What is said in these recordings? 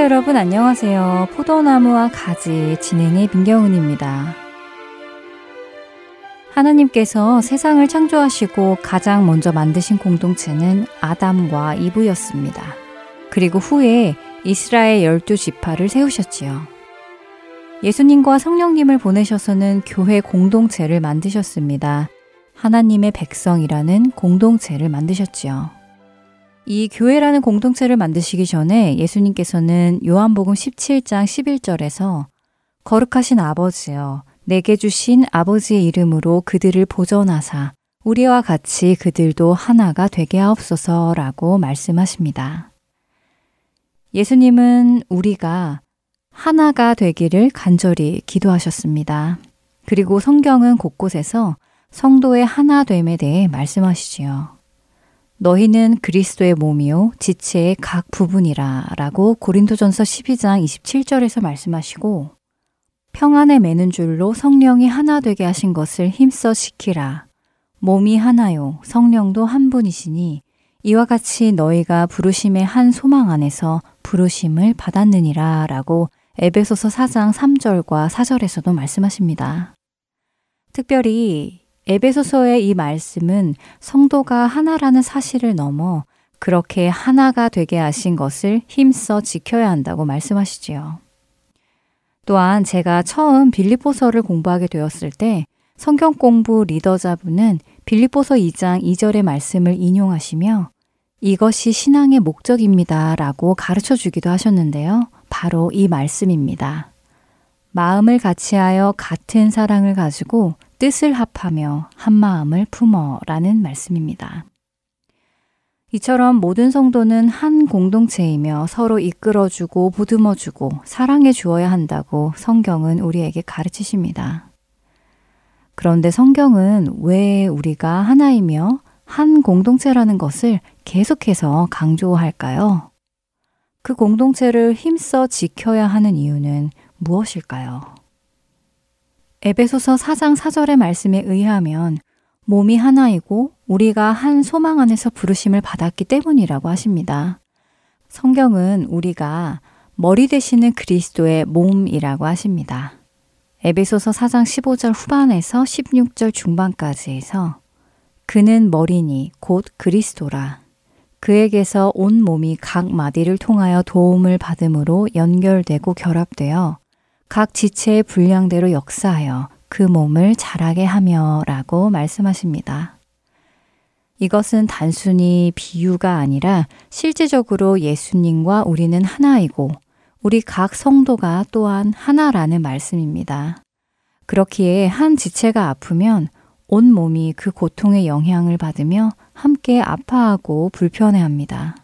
여러분 안녕하세요. 포도나무와 가지 진행의 민경훈입니다. 하나님께서 세상을 창조하시고 가장 먼저 만드신 공동체는 아담과 이브였습니다. 그리고 후에 이스라엘 열두 지파를 세우셨지요. 예수님과 성령님을 보내셔서는 교회 공동체를 만드셨습니다. 하나님의 백성이라는 공동체를 만드셨지요. 이 교회라는 공동체를 만드시기 전에 예수님께서는 요한복음 17장 11절에서 거룩하신 아버지여 내게 주신 아버지의 이름으로 그들을 보존하사 우리와 같이 그들도 하나가 되게 하옵소서라고 말씀하십니다. 예수님은 우리가 하나가 되기를 간절히 기도하셨습니다. 그리고 성경은 곳곳에서 성도의 하나됨에 대해 말씀하시지요. 너희는 그리스도의 몸이요 지체의 각 부분이라 라고 고린도전서 12장 27절에서 말씀하시고 평안에 매는 줄로 성령이 하나 되게 하신 것을 힘써 지키라. 몸이 하나요 성령도 한 분이시니 이와 같이 너희가 부르심의 한 소망 안에서 부르심을 받았느니라 라고 에베소서 4장 3절과 4절에서도 말씀하십니다. 특별히 에베소서의 이 말씀은 성도가 하나라는 사실을 넘어 그렇게 하나가 되게 하신 것을 힘써 지켜야 한다고 말씀하시지요. 또한 제가 처음 빌립보서를 공부하게 되었을 때 성경 공부 리더자분은 빌립보서 2장 2절의 말씀을 인용하시며 이것이 신앙의 목적입니다 라고 가르쳐 주기도 하셨는데요. 바로 이 말씀입니다. 마음을 같이하여 같은 사랑을 가지고 뜻을 합하며 한 마음을 품어라는 말씀입니다. 이처럼 모든 성도는 한 공동체이며 서로 이끌어주고 보듬어주고 사랑해 주어야 한다고 성경은 우리에게 가르치십니다. 그런데 성경은 왜 우리가 하나이며 한 공동체라는 것을 계속해서 강조할까요? 그 공동체를 힘써 지켜야 하는 이유는 무엇일까요? 에베소서 4장 4절의 말씀에 의하면 몸이 하나이고 우리가 한 소망 안에서 부르심을 받았기 때문이라고 하십니다. 성경은 우리가 머리 되시는 그리스도의 몸이라고 하십니다. 에베소서 4장 15절 후반에서 16절 중반까지에서 그는 머리니 곧 그리스도라. 그에게서 온 몸이 각 마디를 통하여 도움을 받음으로 연결되고 결합되어 각 지체의 분량대로 역사하여 그 몸을 자라게 하며 라고 말씀하십니다. 이것은 단순히 비유가 아니라 실제적으로 예수님과 우리는 하나이고 우리 각 성도가 또한 하나라는 말씀입니다. 그렇기에 한 지체가 아프면 온 몸이 그 고통의 영향을 받으며 함께 아파하고 불편해합니다.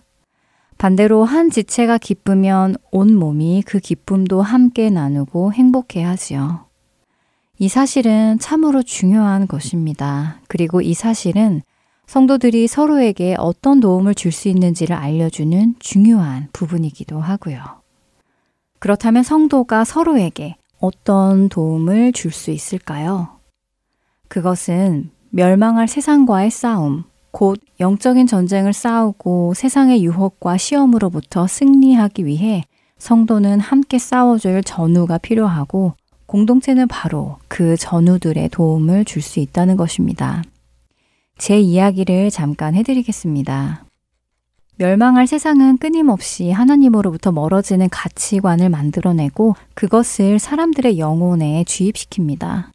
반대로 한 지체가 기쁘면 온 몸이 그 기쁨도 함께 나누고 행복해 하지요. 이 사실은 참으로 중요한 것입니다. 그리고 이 사실은 성도들이 서로에게 어떤 도움을 줄 수 있는지를 알려주는 중요한 부분이기도 하고요. 그렇다면 성도가 서로에게 어떤 도움을 줄 수 있을까요? 그것은 멸망할 세상과의 싸움, 곧 영적인 전쟁을 싸우고 세상의 유혹과 시험으로부터 승리하기 위해 성도는 함께 싸워줄 전우가 필요하고 공동체는 바로 그 전우들의 도움을 줄 수 있다는 것입니다. 제 이야기를 잠깐 해드리겠습니다. 멸망할 세상은 끊임없이 하나님으로부터 멀어지는 가치관을 만들어내고 그것을 사람들의 영혼에 주입시킵니다.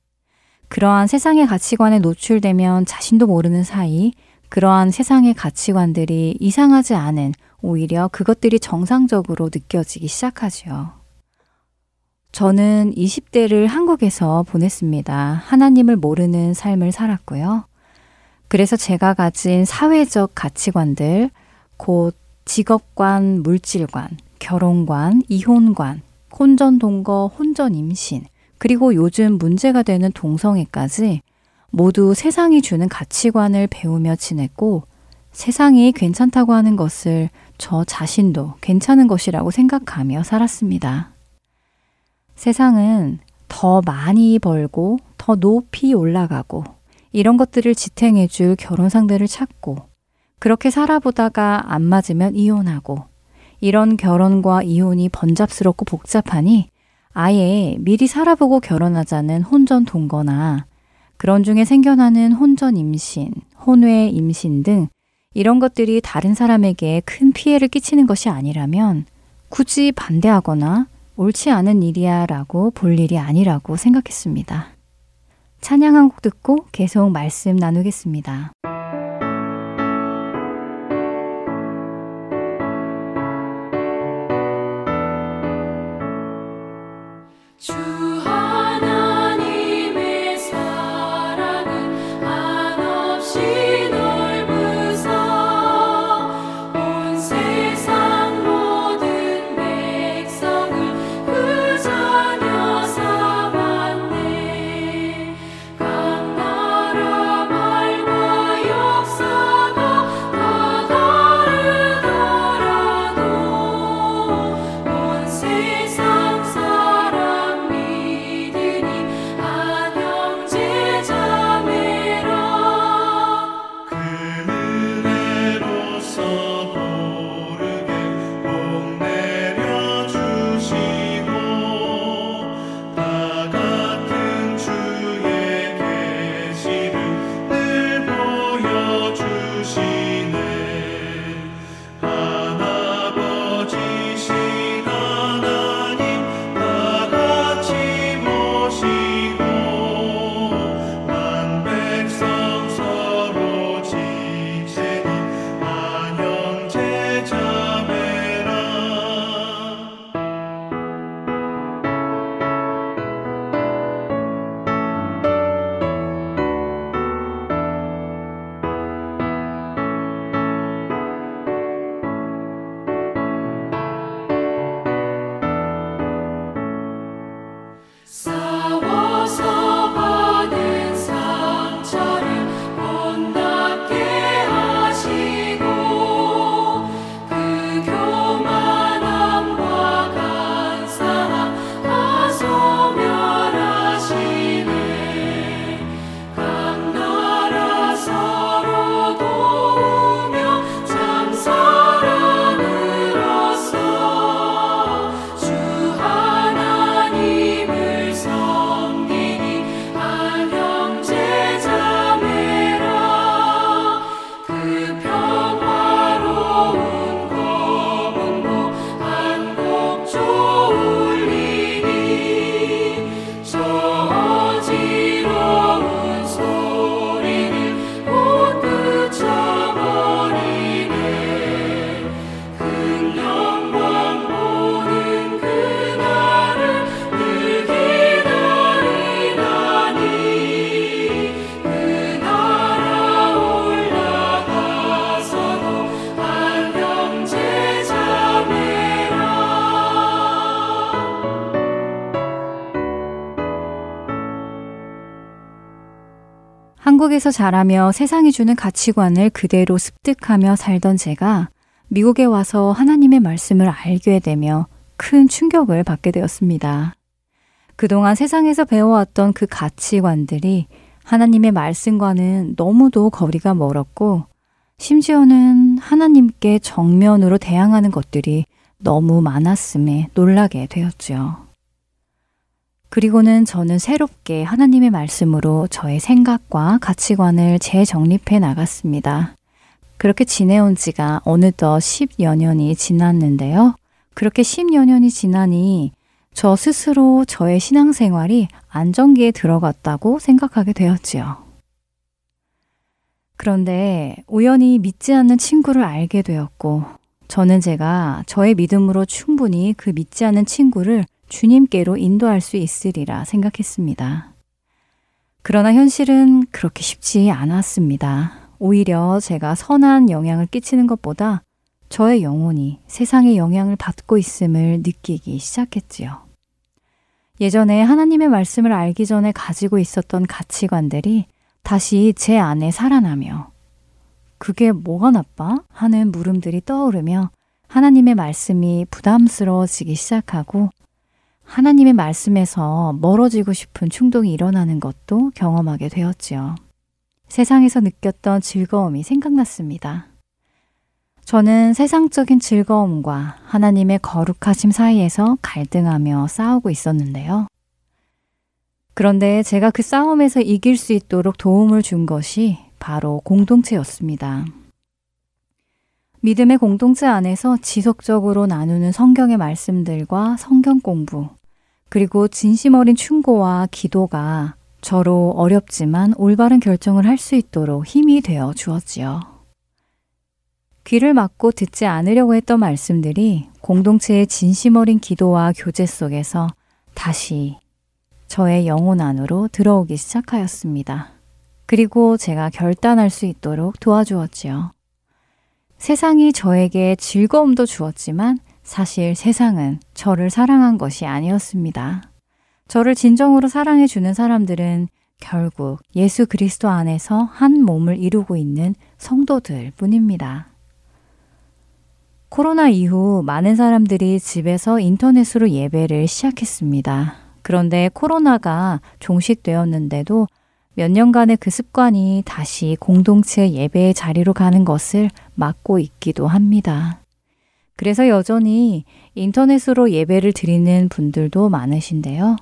그러한 세상의 가치관에 노출되면 자신도 모르는 사이 그러한 세상의 가치관들이 이상하지 않은 오히려 그것들이 정상적으로 느껴지기 시작하지요. 저는 20대를 한국에서 보냈습니다. 하나님을 모르는 삶을 살았고요. 그래서 제가 가진 사회적 가치관들, 곧 직업관, 물질관, 결혼관, 이혼관, 혼전 동거, 혼전 임신, 그리고 요즘 문제가 되는 동성애까지 모두 세상이 주는 가치관을 배우며 지냈고 세상이 괜찮다고 하는 것을 저 자신도 괜찮은 것이라고 생각하며 살았습니다. 세상은 더 많이 벌고 더 높이 올라가고 이런 것들을 지탱해 줄 결혼 상대를 찾고 그렇게 살아보다가 안 맞으면 이혼하고 이런 결혼과 이혼이 번잡스럽고 복잡하니 아예 미리 살아보고 결혼하자는 혼전 동거나 그런 중에 생겨나는 혼전 임신, 혼외 임신 등 이런 것들이 다른 사람에게 큰 피해를 끼치는 것이 아니라면 굳이 반대하거나 옳지 않은 일이야 라고 볼 일이 아니라고 생각했습니다. 찬양 한 곡 듣고 계속 말씀 나누겠습니다. 한국에서 자라며 세상이 주는 가치관을 그대로 습득하며 살던 제가 미국에 와서 하나님의 말씀을 알게 되며 큰 충격을 받게 되었습니다. 그동안 세상에서 배워왔던 그 가치관들이 하나님의 말씀과는 너무도 거리가 멀었고, 심지어는 하나님께 정면으로 대항하는 것들이 너무 많았음에 놀라게 되었죠. 그리고는 저는 새롭게 하나님의 말씀으로 저의 생각과 가치관을 재정립해 나갔습니다. 그렇게 지내온 지가 어느덧 10여 년이 지났는데요. 그렇게 10여 년이 지나니 저 스스로 저의 신앙생활이 안정기에 들어갔다고 생각하게 되었지요. 그런데 우연히 믿지 않는 친구를 알게 되었고, 저는 제가 저의 믿음으로 충분히 그 믿지 않은 친구를 주님께로 인도할 수 있으리라 생각했습니다. 그러나 현실은 그렇게 쉽지 않았습니다. 오히려 제가 선한 영향을 끼치는 것보다 저의 영혼이 세상의 영향을 받고 있음을 느끼기 시작했지요. 예전에 하나님의 말씀을 알기 전에 가지고 있었던 가치관들이 다시 제 안에 살아나며 그게 뭐가 나빠? 하는 물음들이 떠오르며 하나님의 말씀이 부담스러워지기 시작하고 하나님의 말씀에서 멀어지고 싶은 충동이 일어나는 것도 경험하게 되었지요. 세상에서 느꼈던 즐거움이 생각났습니다. 저는 세상적인 즐거움과 하나님의 거룩하심 사이에서 갈등하며 싸우고 있었는데요. 그런데 제가 그 싸움에서 이길 수 있도록 도움을 준 것이 바로 공동체였습니다. 믿음의 공동체 안에서 지속적으로 나누는 성경의 말씀들과 성경 공부, 그리고 진심 어린 충고와 기도가 저로 어렵지만 올바른 결정을 할 수 있도록 힘이 되어 주었지요. 귀를 막고 듣지 않으려고 했던 말씀들이 공동체의 진심 어린 기도와 교제 속에서 다시 저의 영혼 안으로 들어오기 시작하였습니다. 그리고 제가 결단할 수 있도록 도와주었지요. 세상이 저에게 즐거움도 주었지만 사실 세상은 저를 사랑한 것이 아니었습니다. 저를 진정으로 사랑해 주는 사람들은 결국 예수 그리스도 안에서 한 몸을 이루고 있는 성도들 뿐입니다. 코로나 이후 많은 사람들이 집에서 인터넷으로 예배를 시작했습니다. 그런데 코로나가 종식되었는데도 몇 년간의 그 습관이 다시 공동체 예배의 자리로 가는 것을 막고 있기도 합니다. 그래서 여전히 인터넷으로 예배를 드리는 분들도 많으신데요.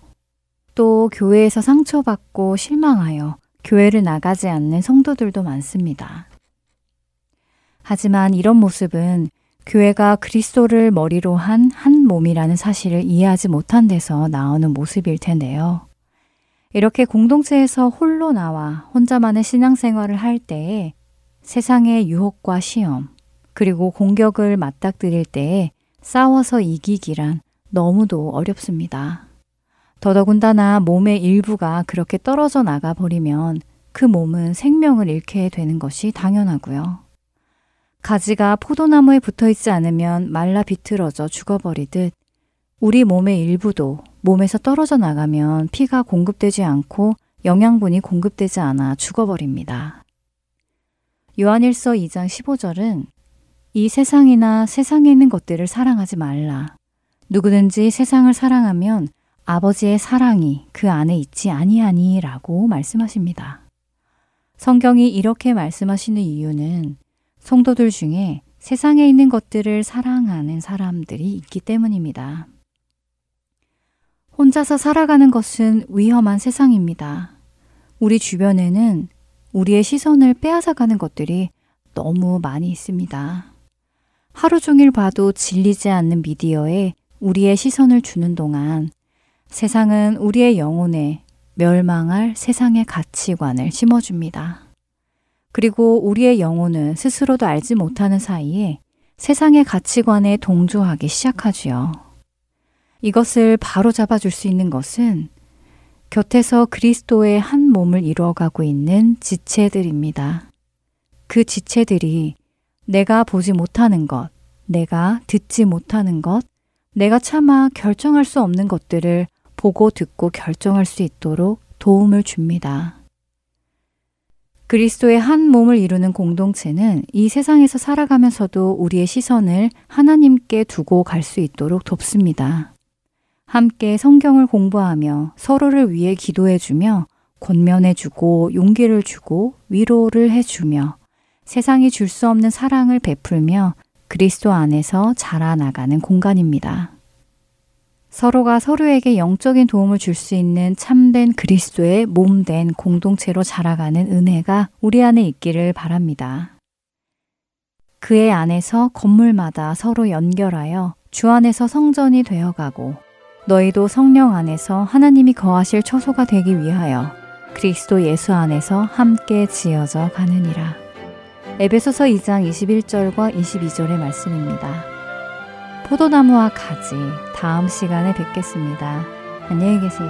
또 교회에서 상처받고 실망하여 교회를 나가지 않는 성도들도 많습니다. 하지만 이런 모습은 교회가 그리스도를 머리로 한 한 몸이라는 사실을 이해하지 못한 데서 나오는 모습일 텐데요. 이렇게 공동체에서 홀로 나와 혼자만의 신앙생활을 할 때에 세상의 유혹과 시험, 그리고 공격을 맞닥뜨릴 때에 싸워서 이기기란 너무도 어렵습니다. 더더군다나 몸의 일부가 그렇게 떨어져 나가 버리면 그 몸은 생명을 잃게 되는 것이 당연하고요. 가지가 포도나무에 붙어 있지 않으면 말라 비틀어져 죽어버리듯 우리 몸의 일부도 몸에서 떨어져 나가면 피가 공급되지 않고 영양분이 공급되지 않아 죽어버립니다. 요한일서 2장 15절은 이 세상이나 세상에 있는 것들을 사랑하지 말라. 누구든지 세상을 사랑하면 아버지의 사랑이 그 안에 있지 아니하니라고 말씀하십니다. 성경이 이렇게 말씀하시는 이유는 성도들 중에 세상에 있는 것들을 사랑하는 사람들이 있기 때문입니다. 혼자서 살아가는 것은 위험한 세상입니다. 우리 주변에는 우리의 시선을 빼앗아가는 것들이 너무 많이 있습니다. 하루 종일 봐도 질리지 않는 미디어에 우리의 시선을 주는 동안 세상은 우리의 영혼에 멸망할 세상의 가치관을 심어줍니다. 그리고 우리의 영혼은 스스로도 알지 못하는 사이에 세상의 가치관에 동조하기 시작하지요. 이것을 바로 잡아줄 수 있는 것은 곁에서 그리스도의 한 몸을 이루어가고 있는 지체들입니다. 그 지체들이 내가 보지 못하는 것, 내가 듣지 못하는 것, 내가 차마 결정할 수 없는 것들을 보고 듣고 결정할 수 있도록 도움을 줍니다. 그리스도의 한 몸을 이루는 공동체는 이 세상에서 살아가면서도 우리의 시선을 하나님께 두고 갈 수 있도록 돕습니다. 함께 성경을 공부하며 서로를 위해 기도해주며 권면해주고 용기를 주고 위로를 해주며 세상이 줄 수 없는 사랑을 베풀며 그리스도 안에서 자라나가는 공간입니다. 서로가 서로에게 영적인 도움을 줄 수 있는 참된 그리스도의 몸된 공동체로 자라가는 은혜가 우리 안에 있기를 바랍니다. 그의 안에서 건물마다 서로 연결하여 주 안에서 성전이 되어가고 너희도 성령 안에서 하나님이 거하실 처소가 되기 위하여 그리스도 예수 안에서 함께 지어져 가느니라. 에베소서 2장 21절과 22절의 말씀입니다. 포도나무와 가지 다음 시간에 뵙겠습니다. 안녕히 계세요.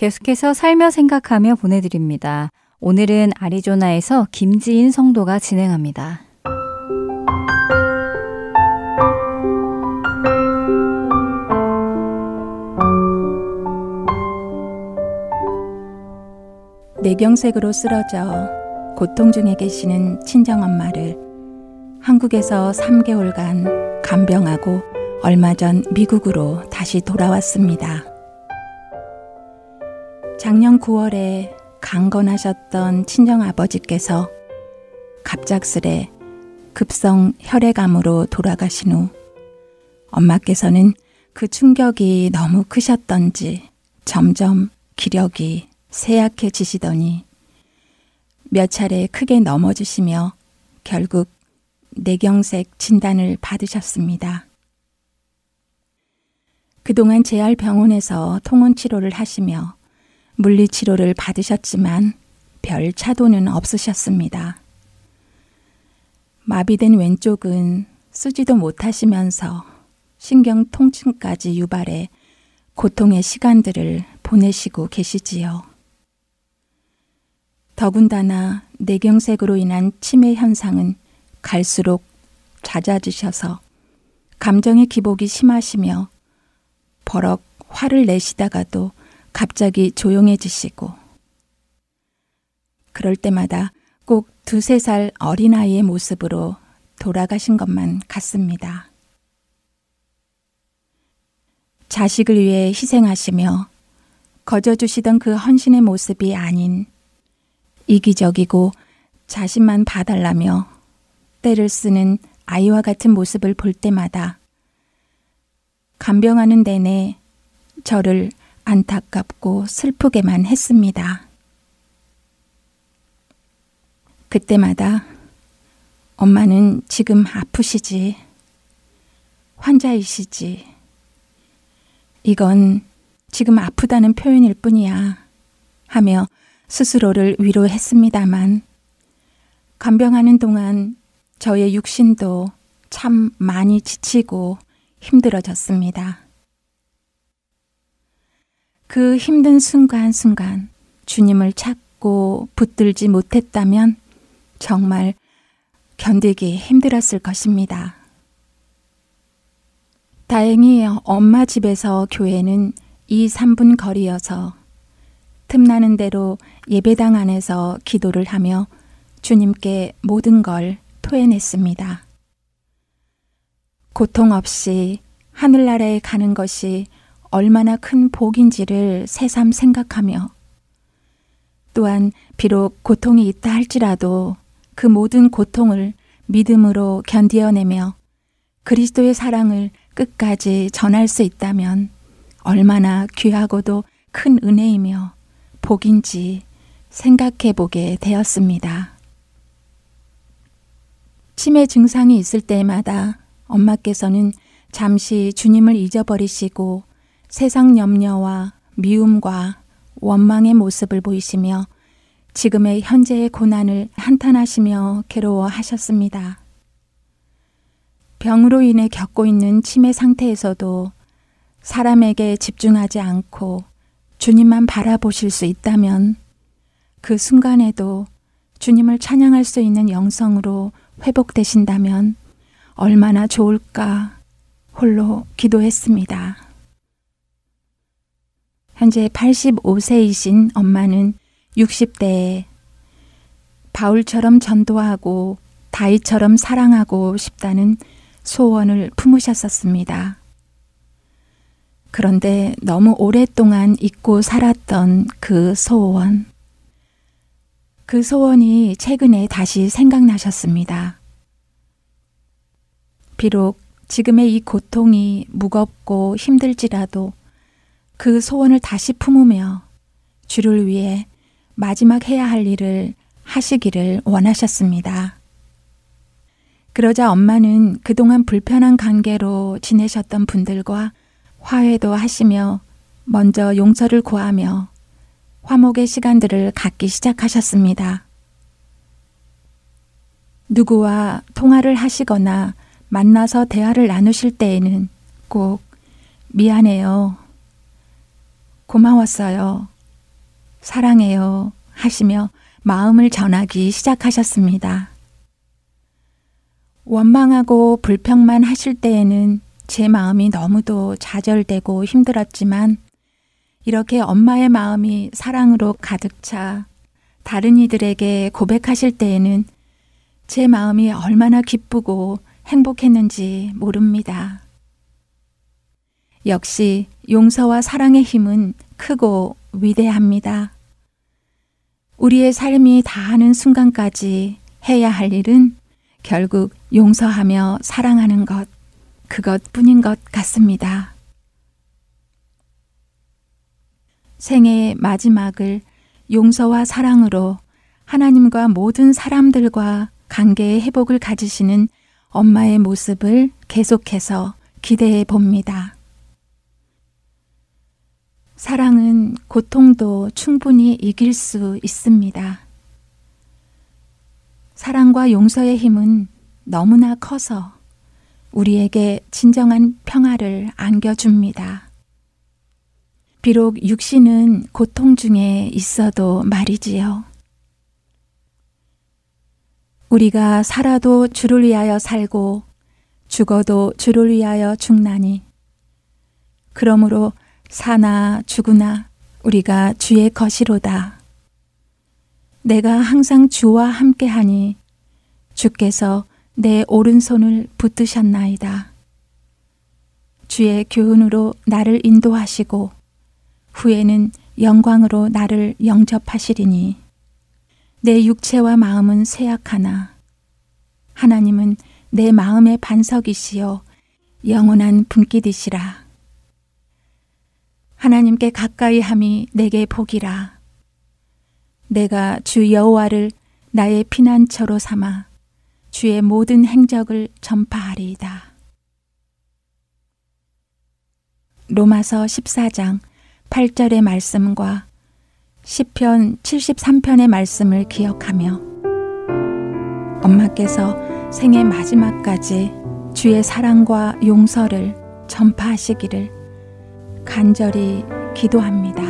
계속해서 살며 생각하며 보내드립니다. 오늘은 아리조나에서 김지인 성도가 진행합니다. 뇌경색으로 쓰러져 고통 중에 계시는 친정엄마를 한국에서 3개월간 간병하고 얼마 전 미국으로 다시 돌아왔습니다. 작년 9월에 강건하셨던 친정 아버지께서 갑작스레 급성 혈액암으로 돌아가신 후 엄마께서는 그 충격이 너무 크셨던지 점점 기력이 쇠약해지시더니 몇 차례 크게 넘어지시며 결국 뇌경색 진단을 받으셨습니다. 그동안 재활병원에서 통원 치료를 하시며 물리 치료를 받으셨지만 별 차도는 없으셨습니다. 마비된 왼쪽은 쓰지도 못하시면서 신경 통증까지 유발해 고통의 시간들을 보내시고 계시지요. 더군다나 뇌경색으로 인한 치매 현상은 갈수록 잦아지셔서 감정의 기복이 심하시며 버럭 화를 내시다가도 갑자기 조용해지시고 그럴 때마다 꼭 두세 살 어린아이의 모습으로 돌아가신 것만 같습니다. 자식을 위해 희생하시며 거저주시던 그 헌신의 모습이 아닌 이기적이고 자신만 봐달라며 때를 쓰는 아이와 같은 모습을 볼 때마다 간병하는 내내 저를 안타깝고 슬프게만 했습니다. 그때마다 엄마는 지금 아프시지, 환자이시지, 이건 지금 아프다는 표현일 뿐이야 하며 스스로를 위로했습니다만 간병하는 동안 저의 육신도 참 많이 지치고 힘들어졌습니다. 그 힘든 순간순간 주님을 찾고 붙들지 못했다면 정말 견디기 힘들었을 것입니다. 다행히 엄마 집에서 교회는 2, 3분 거리여서 틈나는 대로 예배당 안에서 기도를 하며 주님께 모든 걸 토해냈습니다. 고통 없이 하늘나라에 가는 것이 얼마나 큰 복인지를 새삼 생각하며 또한 비록 고통이 있다 할지라도 그 모든 고통을 믿음으로 견디어내며 그리스도의 사랑을 끝까지 전할 수 있다면 얼마나 귀하고도 큰 은혜이며 복인지 생각해 보게 되었습니다. 치매 증상이 있을 때마다 엄마께서는 잠시 주님을 잊어버리시고 세상 염려와 미움과 원망의 모습을 보이시며 지금의 현재의 고난을 한탄하시며 괴로워하셨습니다. 병으로 인해 겪고 있는 치매 상태에서도 사람에게 집중하지 않고 주님만 바라보실 수 있다면 그 순간에도 주님을 찬양할 수 있는 영성으로 회복되신다면 얼마나 좋을까 홀로 기도했습니다. 현재 85세이신 엄마는 60대에 바울처럼 전도하고 다이처럼 사랑하고 싶다는 소원을 품으셨었습니다. 그런데 너무 오랫동안 잊고 살았던 그 소원. 그 소원이 최근에 다시 생각나셨습니다. 비록 지금의 이 고통이 무겁고 힘들지라도 그 소원을 다시 품으며 주를 위해 마지막 해야 할 일을 하시기를 원하셨습니다. 그러자 엄마는 그동안 불편한 관계로 지내셨던 분들과 화해도 하시며 먼저 용서를 구하며 화목의 시간들을 갖기 시작하셨습니다. 누구와 통화를 하시거나 만나서 대화를 나누실 때에는 꼭 미안해요. 고마웠어요. 사랑해요 하시며 마음을 전하기 시작하셨습니다. 원망하고 불평만 하실 때에는 제 마음이 너무도 좌절되고 힘들었지만 이렇게 엄마의 마음이 사랑으로 가득 차 다른 이들에게 고백하실 때에는 제 마음이 얼마나 기쁘고 행복했는지 모릅니다. 역시 용서와 사랑의 힘은 크고 위대합니다. 우리의 삶이 다하는 순간까지 해야 할 일은 결국 용서하며 사랑하는 것, 그것뿐인 것 같습니다. 생애의 마지막을 용서와 사랑으로 하나님과 모든 사람들과 관계의 회복을 가지시는 엄마의 모습을 계속해서 기대해 봅니다. 사랑은 고통도 충분히 이길 수 있습니다. 사랑과 용서의 힘은 너무나 커서 우리에게 진정한 평화를 안겨줍니다. 비록 육신은 고통 중에 있어도 말이지요. 우리가 살아도 주를 위하여 살고 죽어도 주를 위하여 죽나니. 그러므로 사나 죽으나 우리가 주의 것이로다. 내가 항상 주와 함께하니 주께서 내 오른손을 붙드셨나이다. 주의 교훈으로 나를 인도하시고 후에는 영광으로 나를 영접하시리니 내 육체와 마음은 쇠약하나 하나님은 내 마음의 반석이시요 영원한 분기이시라 하나님께 가까이 함이 내게 복이라 내가 주 여호와를 나의 피난처로 삼아 주의 모든 행적을 전파하리이다. 로마서 14장 8절의 말씀과 시편 73편의 말씀을 기억하며 엄마께서 생의 마지막까지 주의 사랑과 용서를 전파하시기를 간절히 기도합니다.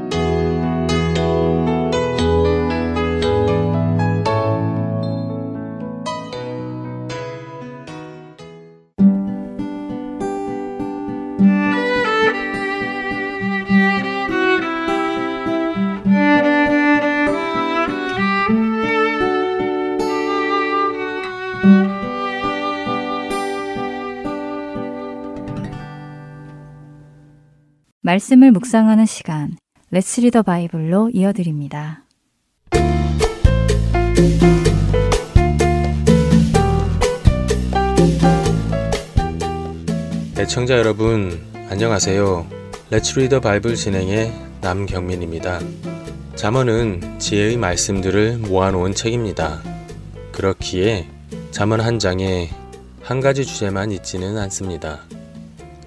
말씀을 묵상하는 시간, Let's Read the Bible로 이어드립니다. 애청자 여러분, 안녕하세요. Let's Read the Bible 진행의 남경민입니다. 잠언은 지혜의 말씀들을 모아놓은 책입니다. 그렇기에 잠언 한 장에 한 가지 주제만 있지는 않습니다.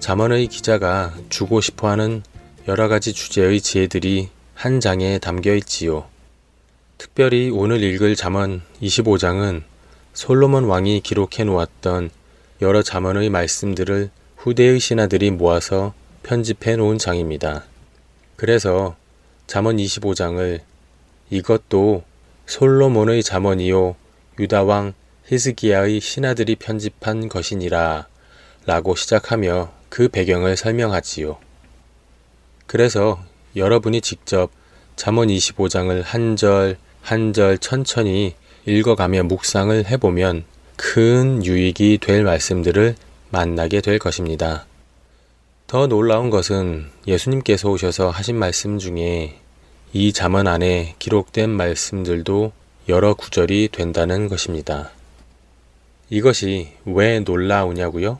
잠언의 기자가 주고 싶어 하는 여러 가지 주제의 지혜들이 한 장에 담겨 있지요. 특별히 오늘 읽을 잠언 25장은 솔로몬 왕이 기록해 놓았던 여러 잠언의 말씀들을 후대의 신하들이 모아서 편집해 놓은 장입니다. 그래서 잠언 25장을 이것도 솔로몬의 잠언이요 유다 왕 히스기야의 신하들이 편집한 것이니라 라고 시작하며 그 배경을 설명하지요. 그래서 여러분이 직접 잠언 25장을 한 절 한 절 천천히 읽어가며 묵상을 해보면 큰 유익이 될 말씀들을 만나게 될 것입니다. 더 놀라운 것은 예수님께서 오셔서 하신 말씀 중에 이 잠언 안에 기록된 말씀들도 여러 구절이 된다는 것입니다. 이것이 왜 놀라우냐고요?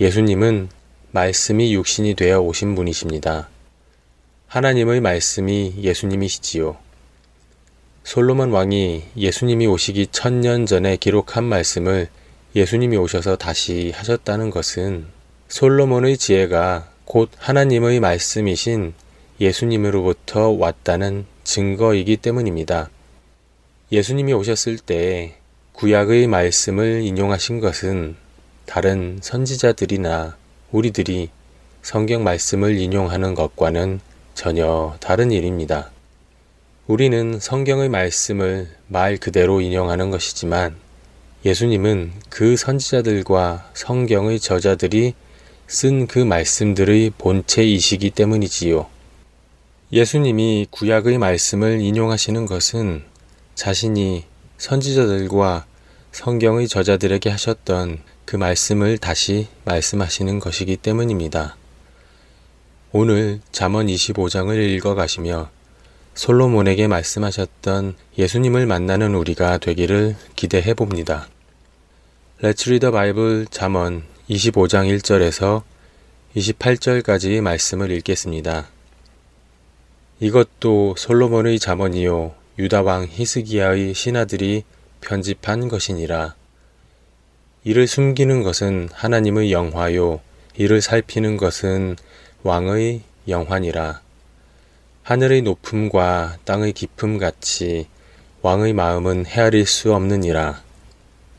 예수님은 말씀이 육신이 되어 오신 분이십니다. 하나님의 말씀이 예수님이시지요. 솔로몬 왕이 예수님이 오시기 천년 전에 기록한 말씀을 예수님이 오셔서 다시 하셨다는 것은 솔로몬의 지혜가 곧 하나님의 말씀이신 예수님으로부터 왔다는 증거이기 때문입니다. 예수님이 오셨을 때 구약의 말씀을 인용하신 것은 다른 선지자들이나 우리들이 성경 말씀을 인용하는 것과는 전혀 다른 일입니다. 우리는 성경의 말씀을 말 그대로 인용하는 것이지만 예수님은 그 선지자들과 성경의 저자들이 쓴 그 말씀들의 본체이시기 때문이지요. 예수님이 구약의 말씀을 인용하시는 것은 자신이 선지자들과 성경의 저자들에게 하셨던 그 말씀을 다시 말씀하시는 것이기 때문입니다. 오늘 잠언 25장을 읽어 가시며 솔로몬에게 말씀하셨던 예수님을 만나는 우리가 되기를 기대해 봅니다. Let's read the Bible 잠언 25장 1절에서 28절까지의 말씀을 읽겠습니다. 이것도 솔로몬의 잠언이요 유다 왕 히스기야의 신하들이 편집한 것이니라. 이를 숨기는 것은 하나님의 영화요, 이를 살피는 것은 왕의 영환이라. 하늘의 높음과 땅의 깊음 같이 왕의 마음은 헤아릴 수 없느니라.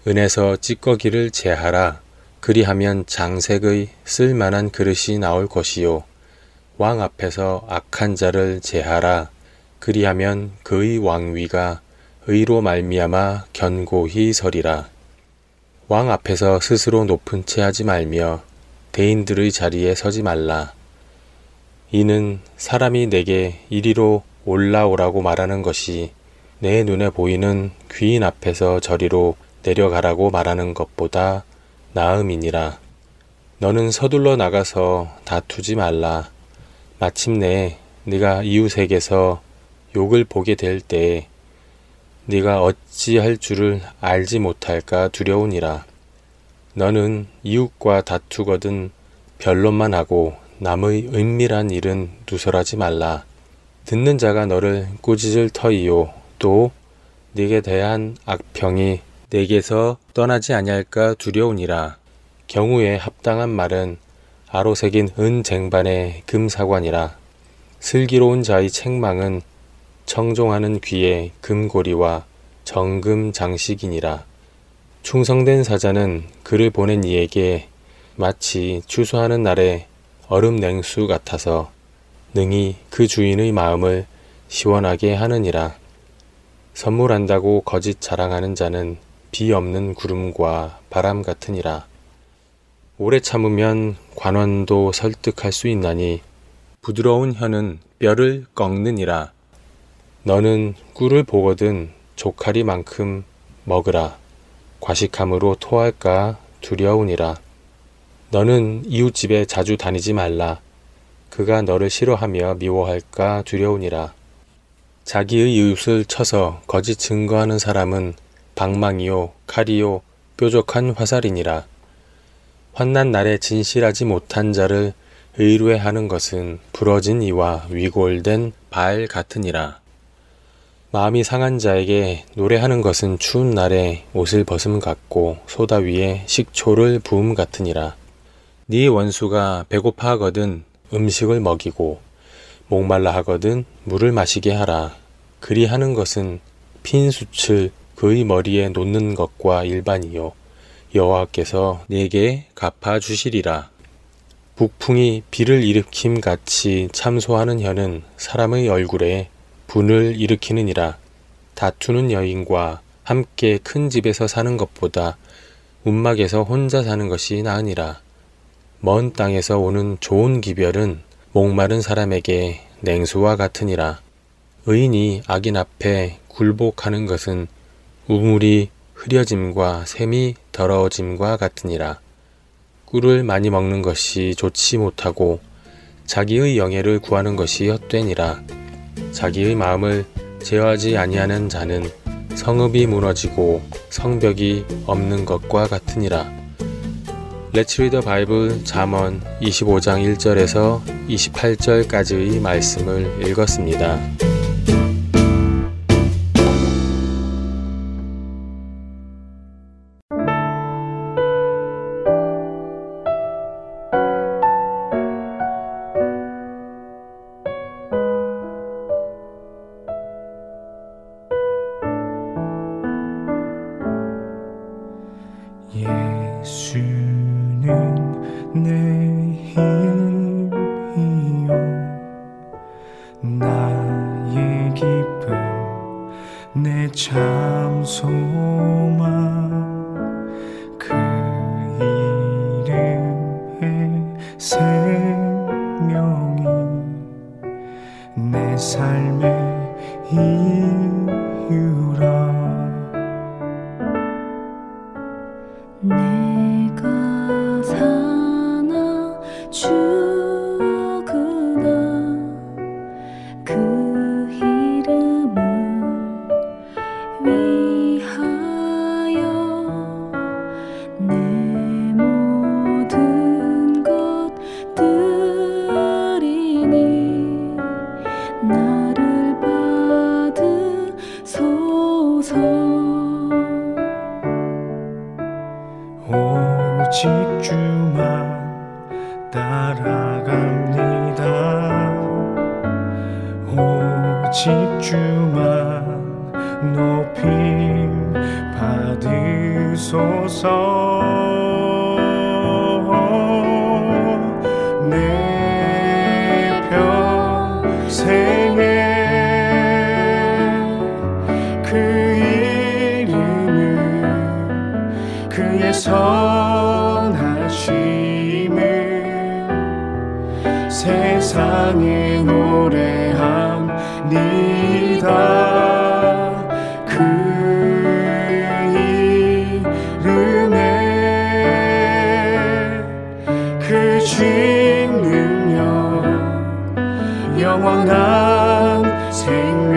은에서 찌꺼기를 제하라. 그리하면 장색의 쓸만한 그릇이 나올 것이요. 왕 앞에서 악한 자를 제하라. 그리하면 그의 왕위가 의로 말미암아 견고히 서리라. 왕 앞에서 스스로 높은 채 하지 말며 대인들의 자리에 서지 말라. 이는 사람이 내게 이리로 올라오라고 말하는 것이 내 눈에 보이는 귀인 앞에서 저리로 내려가라고 말하는 것보다 나음이니라. 너는 서둘러 나가서 다투지 말라. 마침내 네가 이웃에게서 욕을 보게 될 때 네가 어찌할 줄을 알지 못할까 두려우니라. 너는 이웃과 다투거든 변론만 하고 남의 은밀한 일은 누설하지 말라. 듣는 자가 너를 꾸짖을 터이요 또 네게 대한 악평이 내게서 떠나지 아니할까 두려우니라. 경우에 합당한 말은 아로새긴 은 쟁반의 금사관이라. 슬기로운 자의 책망은 청종하는 귀의 금고리와 정금 장식이니라. 충성된 사자는 그를 보낸 이에게 마치 추수하는 날에 얼음 냉수 같아서 능히 그 주인의 마음을 시원하게 하느니라. 선물한다고 거짓 자랑하는 자는 비 없는 구름과 바람 같으니라. 오래 참으면 관원도 설득할 수 있나니 부드러운 혀는 뼈를 꺾느니라. 너는 꿀을 보거든 조카리만큼 먹으라. 과식함으로 토할까 두려우니라. 너는 이웃집에 자주 다니지 말라. 그가 너를 싫어하며 미워할까 두려우니라. 자기의 이웃을 쳐서 거짓 증거하는 사람은 방망이요, 칼이요, 뾰족한 화살이니라. 환난 날에 진실하지 못한 자를 의뢰하는 것은 부러진 이와 위골된 발 같으니라. 마음이 상한 자에게 노래하는 것은 추운 날에 옷을 벗음 같고 소다 위에 식초를 부음 같으니라. 네 원수가 배고파 하거든 음식을 먹이고 목말라 하거든 물을 마시게 하라. 그리 하는 것은 핀 숯을 그의 머리에 놓는 것과 일반이요. 여호와께서 네게 갚아 주시리라. 북풍이 비를 일으킴 같이 참소하는 혀는 사람의 얼굴에 분을 일으키느니라. 다투는 여인과 함께 큰 집에서 사는 것보다 움막에서 혼자 사는 것이 나으니라. 먼 땅에서 오는 좋은 기별은 목마른 사람에게 냉수와 같으니라. 의인이 악인 앞에 굴복하는 것은 우물이 흐려짐과 샘이 더러워짐과 같으니라. 꿀을 많이 먹는 것이 좋지 못하고 자기의 영예를 구하는 것이 헛되니라. 자기의 마음을 제어하지 아니하는 자는 성읍이 무너지고 성벽이 없는 것과 같으니라. 레츠 리더 바이블 잠언 25장 1절에서 28절까지의 말씀을 읽었습니다. 영원 한 생명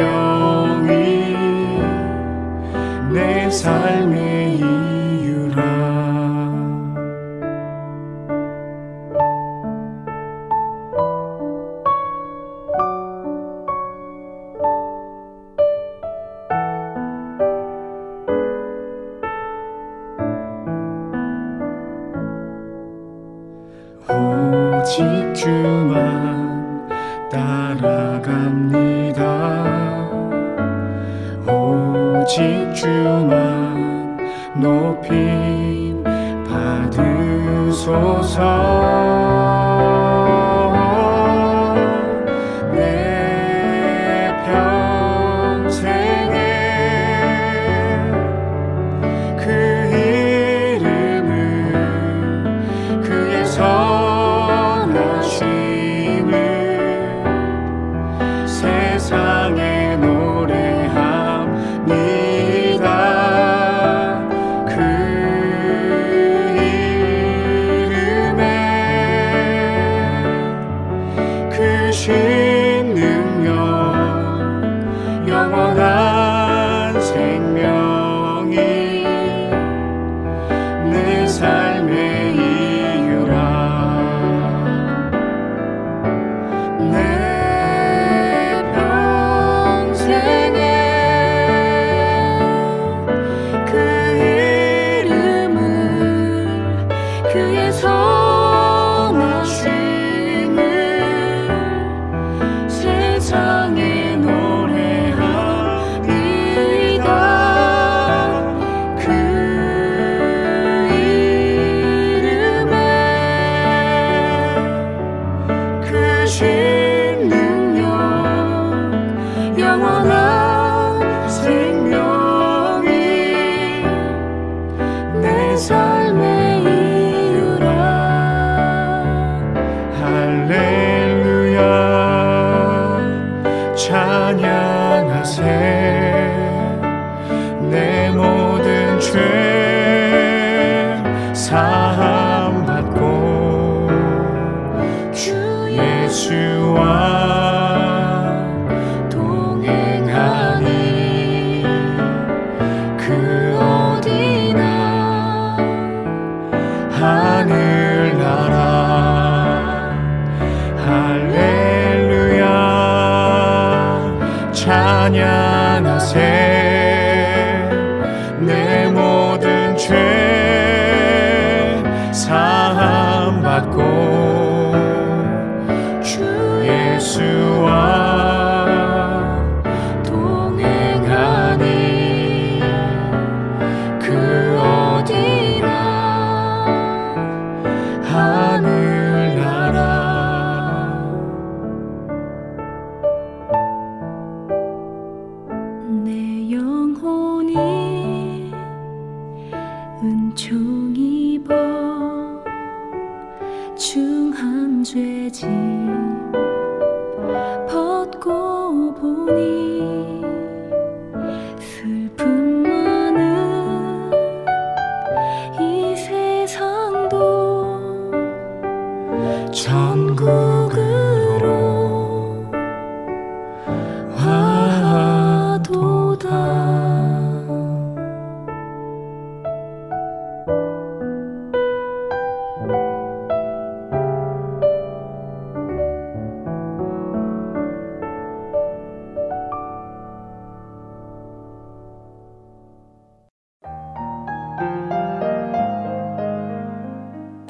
to